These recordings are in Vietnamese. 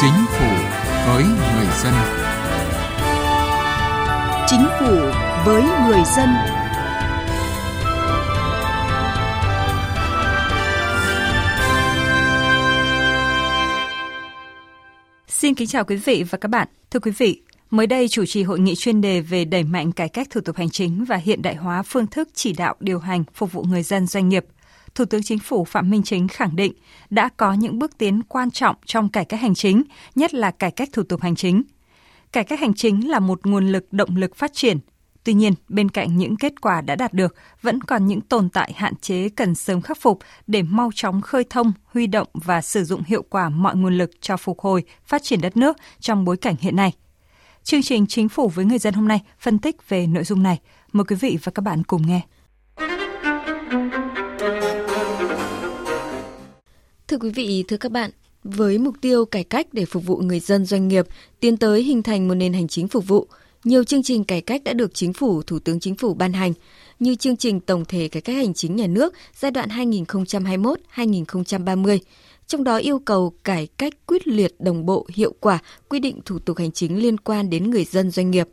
Chính phủ với người dân. Chính phủ với người dân. Xin kính chào quý vị và các bạn. Thưa quý vị, mới đây chủ trì hội nghị chuyên đề về đẩy mạnh cải cách thủ tục hành chính và hiện đại hóa phương thức chỉ đạo điều hành phục vụ người dân doanh nghiệp. Thủ tướng Chính phủ Phạm Minh Chính khẳng định đã có những bước tiến quan trọng trong cải cách hành chính, nhất là cải cách thủ tục hành chính. Cải cách hành chính là một nguồn lực động lực phát triển. Tuy nhiên, bên cạnh những kết quả đã đạt được, vẫn còn những tồn tại hạn chế cần sớm khắc phục để mau chóng khơi thông, huy động và sử dụng hiệu quả mọi nguồn lực cho phục hồi, phát triển đất nước trong bối cảnh hiện nay. Chương trình Chính phủ với người dân hôm nay phân tích về nội dung này. Mời quý vị và các bạn cùng nghe. Thưa quý vị, thưa các bạn, với mục tiêu cải cách để phục vụ người dân doanh nghiệp, tiến tới hình thành một nền hành chính phục vụ, nhiều chương trình cải cách đã được Chính phủ, Thủ tướng Chính phủ ban hành, như chương trình tổng thể cải cách hành chính nhà nước giai đoạn 2021-2030, trong đó yêu cầu cải cách quyết liệt đồng bộ hiệu quả quy định thủ tục hành chính liên quan đến người dân doanh nghiệp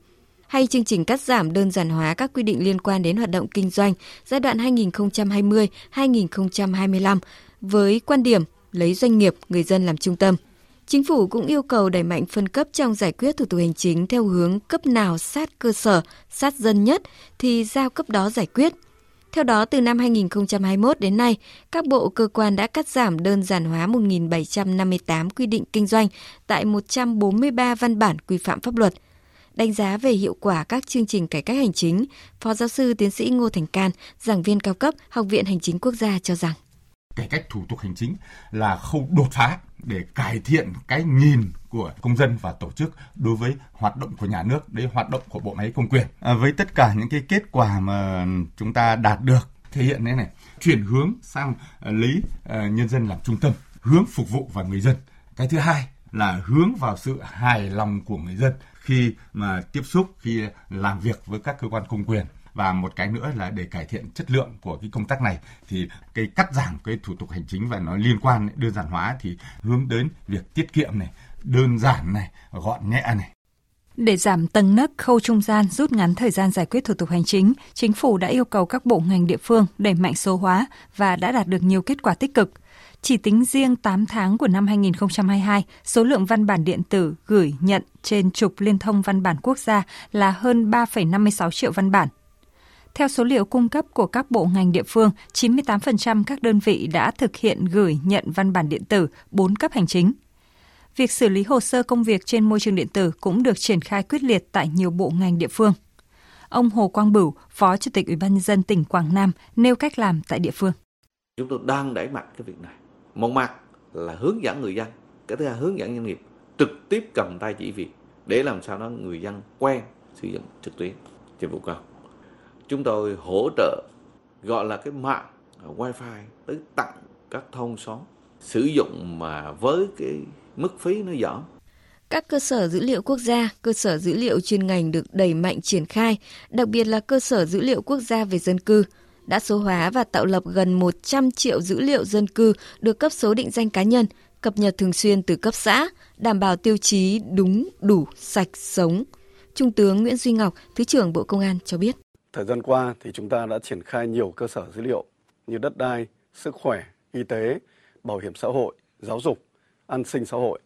hay chương trình cắt giảm đơn giản hóa các quy định liên quan đến hoạt động kinh doanh giai đoạn 2020-2025 với quan điểm lấy doanh nghiệp, người dân làm trung tâm. Chính phủ cũng yêu cầu đẩy mạnh phân cấp trong giải quyết thủ tục hành chính theo hướng cấp nào sát cơ sở, sát dân nhất thì giao cấp đó giải quyết. Theo đó, từ năm 2021 đến nay, các bộ cơ quan đã cắt giảm đơn giản hóa 1.758 quy định kinh doanh tại 143 văn bản quy phạm pháp luật. Đánh giá về hiệu quả các chương trình cải cách hành chính, Phó giáo sư tiến sĩ Ngô Thành Can, giảng viên cao cấp Học viện Hành chính Quốc gia cho rằng cải cách thủ tục hành chính là khâu đột phá để cải thiện cái nhìn của công dân và tổ chức đối với hoạt động của nhà nước, đấy hoạt động của bộ máy công quyền. À, với tất cả những cái kết quả mà chúng ta đạt được thể hiện thế này, chuyển hướng sang lấy uh, nhân dân làm trung tâm, hướng phục vụ và người dân. Cái thứ hai là hướng vào sự hài lòng của người dân khi mà tiếp xúc khi làm việc với các cơ quan công quyền và một cái nữa là để cải thiện chất lượng của cái công tác này thì cái cắt giảm cái thủ tục hành chính và nó liên quan đơn giản hóa thì hướng đến việc tiết kiệm này đơn giản này gọn nhẹ này để giảm tầng nấc khâu trung gian rút ngắn thời gian giải quyết thủ tục hành chính, chính phủ đã yêu cầu các bộ ngành địa phương đẩy mạnh số hóa và đã đạt được nhiều kết quả tích cực. Chỉ tính riêng 8 tháng của năm 2022, số lượng văn bản điện tử gửi nhận trên trục liên thông văn bản quốc gia là hơn 3,56 triệu văn bản, theo số liệu cung cấp của các bộ ngành địa phương, 98% các đơn vị đã thực hiện gửi nhận văn bản điện tử 4 cấp hành chính. Việc xử lý hồ sơ công việc trên môi trường điện tử cũng được triển khai quyết liệt tại nhiều bộ ngành địa phương. Ông Hồ Quang Bửu, Phó Chủ tịch Ủy ban nhân dân tỉnh Quảng Nam nêu cách làm tại địa phương. Chúng tôi đang đẩy mạnh cái việc này. Một mặt là hướng dẫn người dân, cái thứ hai hướng dẫn doanh nghiệp trực tiếp cầm tay chỉ việc để làm sao đó người dân quen sử dụng trực tuyến dịch vụ công chúng tôi hỗ trợ gọi là cái mạng uh, wifi tới tặng các thôn xóm sử dụng mà với cái mức phí nó giảm các cơ sở dữ liệu quốc gia, cơ sở dữ liệu chuyên ngành được đẩy mạnh triển khai, đặc biệt là cơ sở dữ liệu quốc gia về dân cư, đã số hóa và tạo lập gần 100 triệu dữ liệu dân cư được cấp số định danh cá nhân, cập nhật thường xuyên từ cấp xã, đảm bảo tiêu chí đúng, đủ, sạch, sống. Trung tướng Nguyễn Duy Ngọc, Thứ trưởng Bộ Công an cho biết. Thời gian qua thì chúng ta đã triển khai nhiều cơ sở dữ liệu như đất đai, sức khỏe, y tế, bảo hiểm xã hội, giáo dục, an sinh xã hội.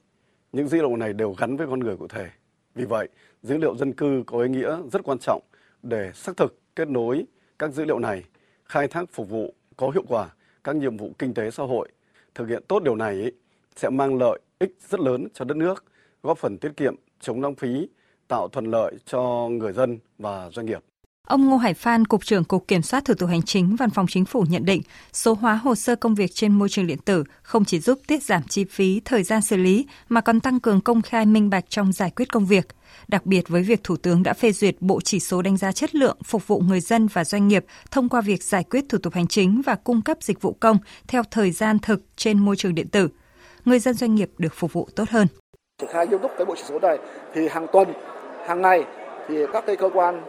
Những dữ liệu này đều gắn với con người cụ thể. Vì vậy, dữ liệu dân cư có ý nghĩa rất quan trọng để xác thực kết nối các dữ liệu này, khai thác phục vụ có hiệu quả các nhiệm vụ kinh tế xã hội. Thực hiện tốt điều này sẽ mang lợi ích rất lớn cho đất nước, góp phần tiết kiệm, chống lãng phí, tạo thuận lợi cho người dân và doanh nghiệp. Ông Ngô Hải Phan, Cục trưởng Cục Kiểm soát Thủ tục Hành chính Văn phòng Chính phủ nhận định, số hóa hồ sơ công việc trên môi trường điện tử không chỉ giúp tiết giảm chi phí, thời gian xử lý, mà còn tăng cường công khai minh bạch trong giải quyết công việc. Đặc biệt với việc Thủ tướng đã phê duyệt bộ chỉ số đánh giá chất lượng phục vụ người dân và doanh nghiệp thông qua việc giải quyết thủ tục hành chính và cung cấp dịch vụ công theo thời gian thực trên môi trường điện tử. Người dân doanh nghiệp được phục vụ tốt hơn. Triển khai nghiêm túc cái bộ chỉ số này thì hàng tuần, hàng ngày thì các cái cơ quan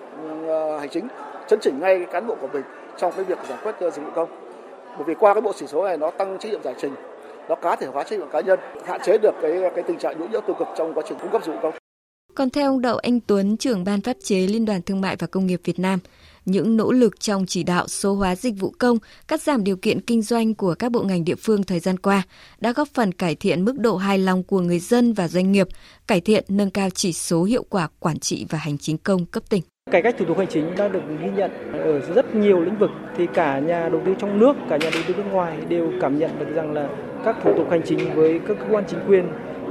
ờ, hành chính chấn chỉnh ngay cán bộ của mình trong cái việc giải quyết ờ, dịch vụ công. Bởi vì qua cái bộ chỉ số này nó tăng trách nhiệm giải trình nó cá thể hóa trách nhiệm cá nhân hạn chế được cái cái tình trạng nhũng nhiễu tiêu cực trong quá trình cung cấp dịch vụ công. Còn theo ông Đậu Anh Tuấn, trưởng ban pháp chế Liên đoàn Thương mại và Công nghiệp Việt Nam, những nỗ lực trong chỉ đạo số hóa dịch vụ công, cắt giảm điều kiện kinh doanh của các bộ ngành địa phương thời gian qua đã góp phần cải thiện mức độ hài lòng của người dân và doanh nghiệp, cải thiện nâng cao chỉ số hiệu quả quản trị và hành chính công cấp tỉnh. Cải cách thủ tục hành chính đã được ghi nhận ở rất nhiều lĩnh vực thì cả nhà đầu tư trong nước, cả nhà đầu tư nước ngoài đều cảm nhận được rằng là các thủ tục hành chính với các cơ quan chính quyền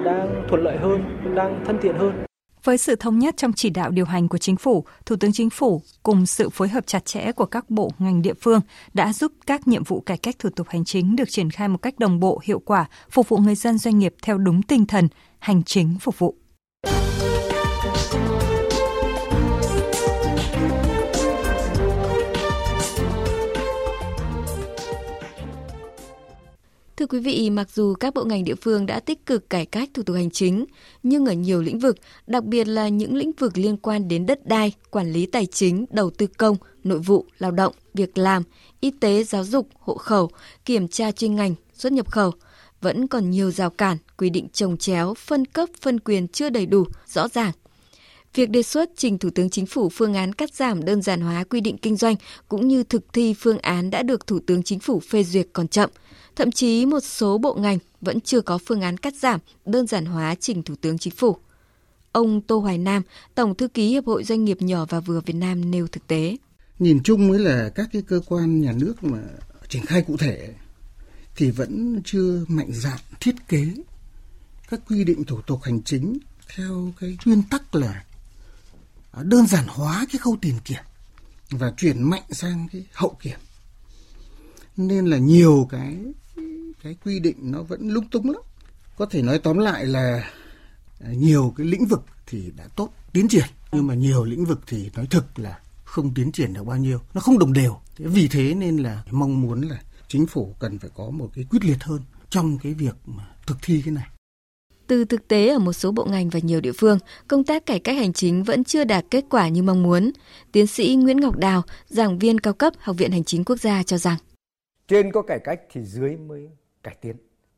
đang thuận lợi hơn, đang thân thiện hơn. Với sự thống nhất trong chỉ đạo điều hành của chính phủ, Thủ tướng Chính phủ cùng sự phối hợp chặt chẽ của các bộ ngành địa phương đã giúp các nhiệm vụ cải cách thủ tục hành chính được triển khai một cách đồng bộ, hiệu quả, phục vụ người dân doanh nghiệp theo đúng tinh thần hành chính phục vụ. Thưa quý vị, mặc dù các bộ ngành địa phương đã tích cực cải cách thủ tục hành chính, nhưng ở nhiều lĩnh vực, đặc biệt là những lĩnh vực liên quan đến đất đai, quản lý tài chính, đầu tư công, nội vụ, lao động, việc làm, y tế, giáo dục, hộ khẩu, kiểm tra chuyên ngành, xuất nhập khẩu, vẫn còn nhiều rào cản, quy định trồng chéo, phân cấp, phân quyền chưa đầy đủ, rõ ràng. Việc đề xuất trình Thủ tướng Chính phủ phương án cắt giảm đơn giản hóa quy định kinh doanh cũng như thực thi phương án đã được Thủ tướng Chính phủ phê duyệt còn chậm – Thậm chí một số bộ ngành vẫn chưa có phương án cắt giảm, đơn giản hóa trình Thủ tướng Chính phủ. Ông Tô Hoài Nam, Tổng thư ký Hiệp hội Doanh nghiệp nhỏ và vừa Việt Nam nêu thực tế. Nhìn chung mới là các cái cơ quan nhà nước mà triển khai cụ thể thì vẫn chưa mạnh dạn thiết kế các quy định thủ tục hành chính theo cái nguyên tắc là đơn giản hóa cái khâu tiền kiểm và chuyển mạnh sang cái hậu kiểm nên là nhiều cái cái quy định nó vẫn lung tung lắm. Có thể nói tóm lại là à, nhiều cái lĩnh vực thì đã tốt tiến triển nhưng mà nhiều lĩnh vực thì nói thực là không tiến triển được bao nhiêu nó không đồng đều. Vì thế nên là mong muốn là chính phủ cần phải có một cái quyết liệt hơn trong cái việc mà thực thi cái này. Từ thực tế ở một số bộ ngành và nhiều địa phương, công tác cải cách hành chính vẫn chưa đạt kết quả như mong muốn. Tiến sĩ Nguyễn Ngọc Đào, giảng viên cao cấp Học viện Hành chính Quốc gia cho rằng. Trên có cải cách thì dưới mới cải tiến.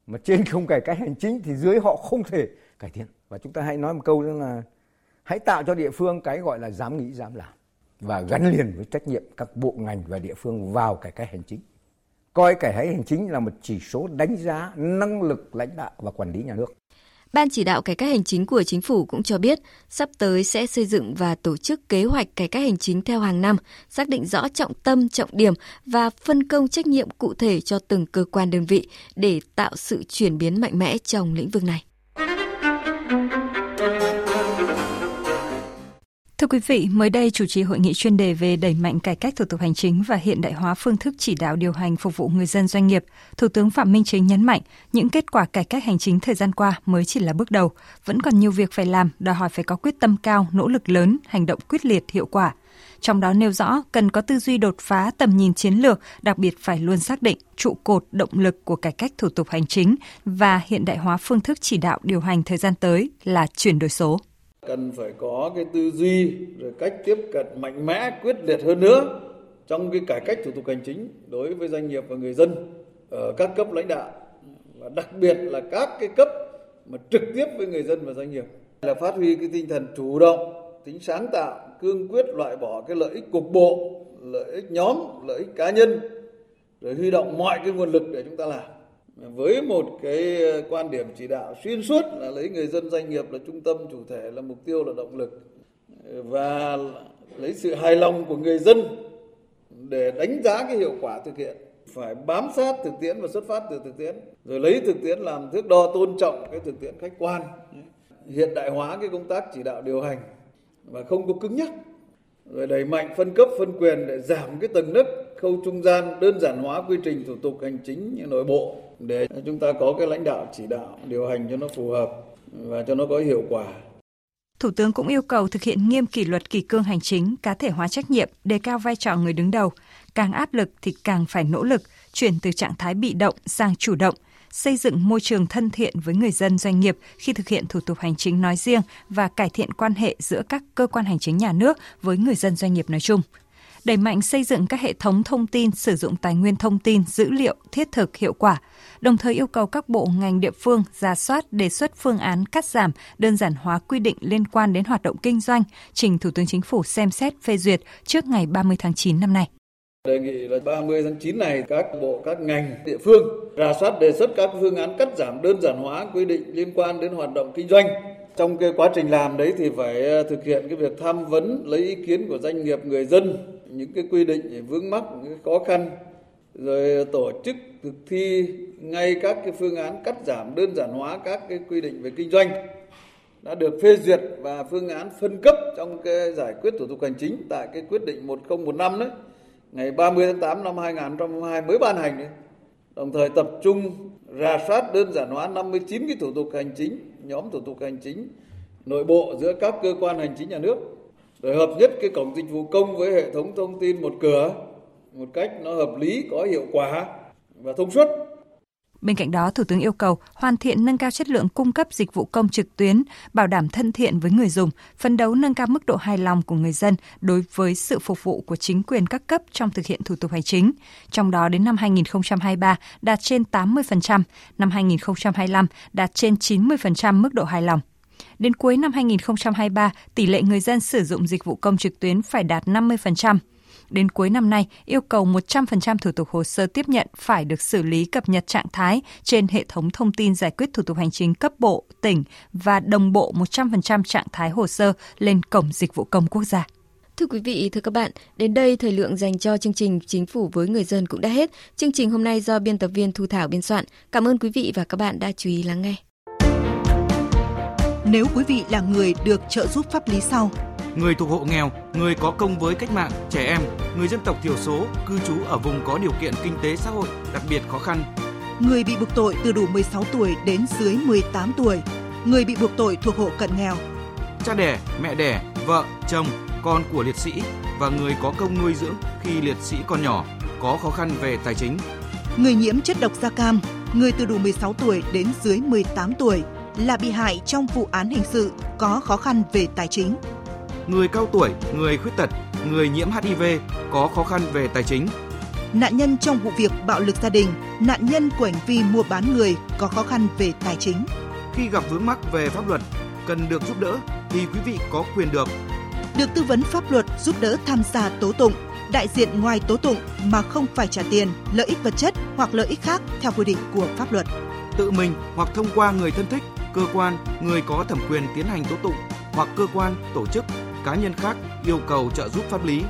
Mà trên không cải cách hành chính thì dưới họ không thể cải tiến. Và chúng ta hãy nói một câu nữa là hãy tạo cho địa phương cái gọi là dám nghĩ, dám làm. Và gắn liền với trách nhiệm các bộ ngành và địa phương vào cải cách hành chính. Coi cải cách hành chính là một chỉ số đánh giá năng lực lãnh đạo và quản lý nhà nước. Ban chỉ đạo cải cách hành chính của chính phủ cũng cho biết sắp tới sẽ xây dựng và tổ chức kế hoạch cải cách hành chính theo hàng năm, xác định rõ trọng tâm, trọng điểm và phân công trách nhiệm cụ thể cho từng cơ quan đơn vị để tạo sự chuyển biến mạnh mẽ trong lĩnh vực này. Thưa quý vị, mới đây chủ trì hội nghị chuyên đề về đẩy mạnh cải cách thủ tục hành chính và hiện đại hóa phương thức chỉ đạo điều hành phục vụ người dân doanh nghiệp, Thủ tướng Phạm Minh Chính nhấn mạnh những kết quả cải cách hành chính thời gian qua mới chỉ là bước đầu, vẫn còn nhiều việc phải làm, đòi hỏi phải có quyết tâm cao, nỗ lực lớn, hành động quyết liệt, hiệu quả. Trong đó nêu rõ cần có tư duy đột phá tầm nhìn chiến lược, đặc biệt phải luôn xác định trụ cột động lực của cải cách thủ tục hành chính và hiện đại hóa phương thức chỉ đạo điều hành thời gian tới là chuyển đổi số cần phải có cái tư duy, rồi cách tiếp cận mạnh mẽ, quyết liệt hơn nữa trong cái cải cách thủ tục hành chính đối với doanh nghiệp và người dân ở các cấp lãnh đạo. Và đặc biệt là các cái cấp mà trực tiếp với người dân và doanh nghiệp. Là phát huy cái tinh thần chủ động, tính sáng tạo, cương quyết loại bỏ cái lợi ích cục bộ, lợi ích nhóm, lợi ích cá nhân, rồi huy động mọi cái nguồn lực để chúng ta làm với một cái ờ, quan điểm chỉ đạo xuyên suốt là lấy người dân doanh nghiệp là trung tâm, chủ thể là mục tiêu, là động lực, và lấy sự hài lòng của người dân để đánh giá cái hiệu quả thực hiện. Phải bám sát thực tiễn và xuất phát từ thực tiễn, rồi lấy thực tiễn làm thước đo, tôn trọng cái thực tiễn khách quan. Hiện đại hóa cái công tác chỉ đạo điều hành và không có cứng nhắc, rồi đẩy mạnh phân cấp, phân quyền để giảm cái tầng nấc khâu trung gian, đơn giản hóa quy trình thủ tục hành chính nội bộ để chúng ta có cái lãnh đạo chỉ đạo điều hành cho nó phù hợp và cho nó có hiệu quả. Thủ tướng cũng yêu cầu thực hiện nghiêm kỷ luật kỷ cương hành chính, cá thể hóa trách nhiệm, đề cao vai trò người đứng đầu. Càng áp lực thì càng phải nỗ lực, chuyển từ trạng thái bị động sang chủ động, xây dựng môi trường thân thiện với người dân doanh nghiệp khi thực hiện thủ tục hành chính nói riêng và cải thiện quan hệ giữa các cơ quan hành chính nhà nước với người dân doanh nghiệp nói chung đẩy mạnh xây dựng các hệ thống thông tin sử dụng tài nguyên thông tin, dữ liệu thiết thực hiệu quả, đồng thời yêu cầu các bộ ngành địa phương ra soát đề xuất phương án cắt giảm, đơn giản hóa quy định liên quan đến hoạt động kinh doanh, trình Thủ tướng Chính phủ xem xét phê duyệt trước ngày 30 tháng 9 năm nay. Đề nghị là 30 tháng 9 này các bộ, các ngành, địa phương ra soát đề xuất các phương án cắt giảm đơn giản hóa quy định liên quan đến hoạt động kinh doanh. Trong cái quá trình làm đấy thì phải ờ, thực hiện cái việc tham vấn lấy ý kiến của doanh nghiệp, người dân, những cái quy định vướng mắc, những cái khó khăn rồi tổ chức thực thi ngay các cái phương án cắt giảm đơn giản hóa các cái quy định về kinh doanh đã được phê duyệt và phương án phân cấp trong cái giải quyết thủ tục hành chính tại cái quyết định 1015 đấy ngày 30 tháng 8 năm 2022 mới ban hành đấy. Đồng thời tập trung rà soát đơn giản hóa 59 cái thủ tục hành chính, nhóm thủ tục hành chính nội bộ giữa các cơ quan hành chính nhà nước. Rồi hợp nhất cái cổng dịch vụ công với hệ thống thông tin một cửa một cách nó hợp lý, có hiệu quả và thông suốt. Bên cạnh đó, Thủ tướng yêu cầu hoàn thiện nâng cao chất lượng cung cấp dịch vụ công trực tuyến, bảo đảm thân thiện với người dùng, phấn đấu nâng cao mức độ hài lòng của người dân đối với sự phục vụ của chính quyền các cấp trong thực hiện thủ tục hành chính. Trong đó đến năm 2023 đạt trên 80%, năm 2025 đạt trên 90% mức độ hài lòng. Đến cuối năm 2023, tỷ lệ người dân sử dụng dịch vụ công trực tuyến phải đạt 50%. Đến cuối năm nay, yêu cầu 100% thủ tục hồ sơ tiếp nhận phải được xử lý cập nhật trạng thái trên hệ thống thông tin giải quyết thủ tục hành chính cấp bộ, tỉnh và đồng bộ 100% trạng thái hồ sơ lên cổng dịch vụ công quốc gia. Thưa quý vị, thưa các bạn, đến đây thời lượng dành cho chương trình Chính phủ với người dân cũng đã hết. Chương trình hôm nay do biên tập viên Thu Thảo biên soạn. Cảm ơn quý vị và các bạn đã chú ý lắng nghe. Nếu quý vị là người được trợ giúp pháp lý sau, người thuộc hộ nghèo, người có công với cách mạng, trẻ em, người dân tộc thiểu số, cư trú ở vùng có điều kiện kinh tế xã hội đặc biệt khó khăn. Người bị buộc tội từ đủ 16 tuổi đến dưới 18 tuổi, người bị buộc tội thuộc hộ cận nghèo. Cha đẻ, mẹ đẻ, vợ, chồng, con của liệt sĩ và người có công nuôi dưỡng khi liệt sĩ còn nhỏ có khó khăn về tài chính. Người nhiễm chất độc da cam, người từ đủ 16 tuổi đến dưới 18 tuổi là bị hại trong vụ án hình sự có khó khăn về tài chính người cao tuổi, người khuyết tật, người nhiễm HIV có khó khăn về tài chính. Nạn nhân trong vụ việc bạo lực gia đình, nạn nhân của hành vi mua bán người có khó khăn về tài chính. Khi gặp vướng mắc về pháp luật, cần được giúp đỡ thì quý vị có quyền được được tư vấn pháp luật giúp đỡ tham gia tố tụng, đại diện ngoài tố tụng mà không phải trả tiền, lợi ích vật chất hoặc lợi ích khác theo quy định của pháp luật. Tự mình hoặc thông qua người thân thích, cơ quan, người có thẩm quyền tiến hành tố tụng hoặc cơ quan, tổ chức cá nhân khác yêu cầu trợ giúp pháp lý.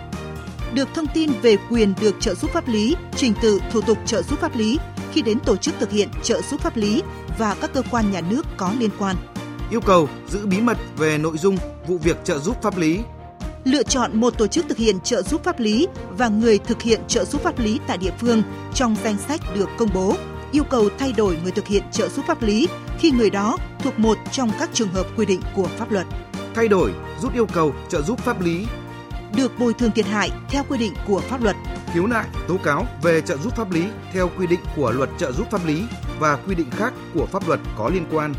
Được thông tin về quyền được trợ giúp pháp lý, trình tự thủ tục trợ giúp pháp lý khi đến tổ chức thực hiện trợ giúp pháp lý và các cơ quan nhà nước có liên quan. Yêu cầu giữ bí mật về nội dung vụ việc trợ giúp pháp lý. Lựa chọn một tổ chức thực hiện trợ giúp pháp lý và người thực hiện trợ giúp pháp lý tại địa phương trong danh sách được công bố. Yêu cầu thay đổi người thực hiện trợ giúp pháp lý khi người đó thuộc một trong các trường hợp quy định của pháp luật thay đổi, rút yêu cầu trợ giúp pháp lý, được bồi thường thiệt hại theo quy định của pháp luật, khiếu nại, tố cáo về trợ giúp pháp lý theo quy định của luật trợ giúp pháp lý và quy định khác của pháp luật có liên quan.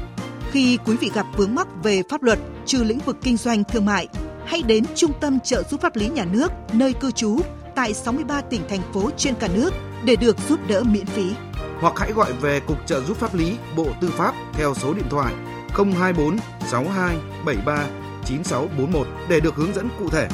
Khi quý vị gặp vướng mắc về pháp luật trừ lĩnh vực kinh doanh thương mại, hãy đến Trung tâm trợ giúp pháp lý nhà nước nơi cư trú tại 63 tỉnh thành phố trên cả nước để được giúp đỡ miễn phí. Hoặc hãy gọi về Cục Trợ giúp pháp lý Bộ Tư pháp theo số điện thoại 024 62 73 9641 để được hướng dẫn cụ thể.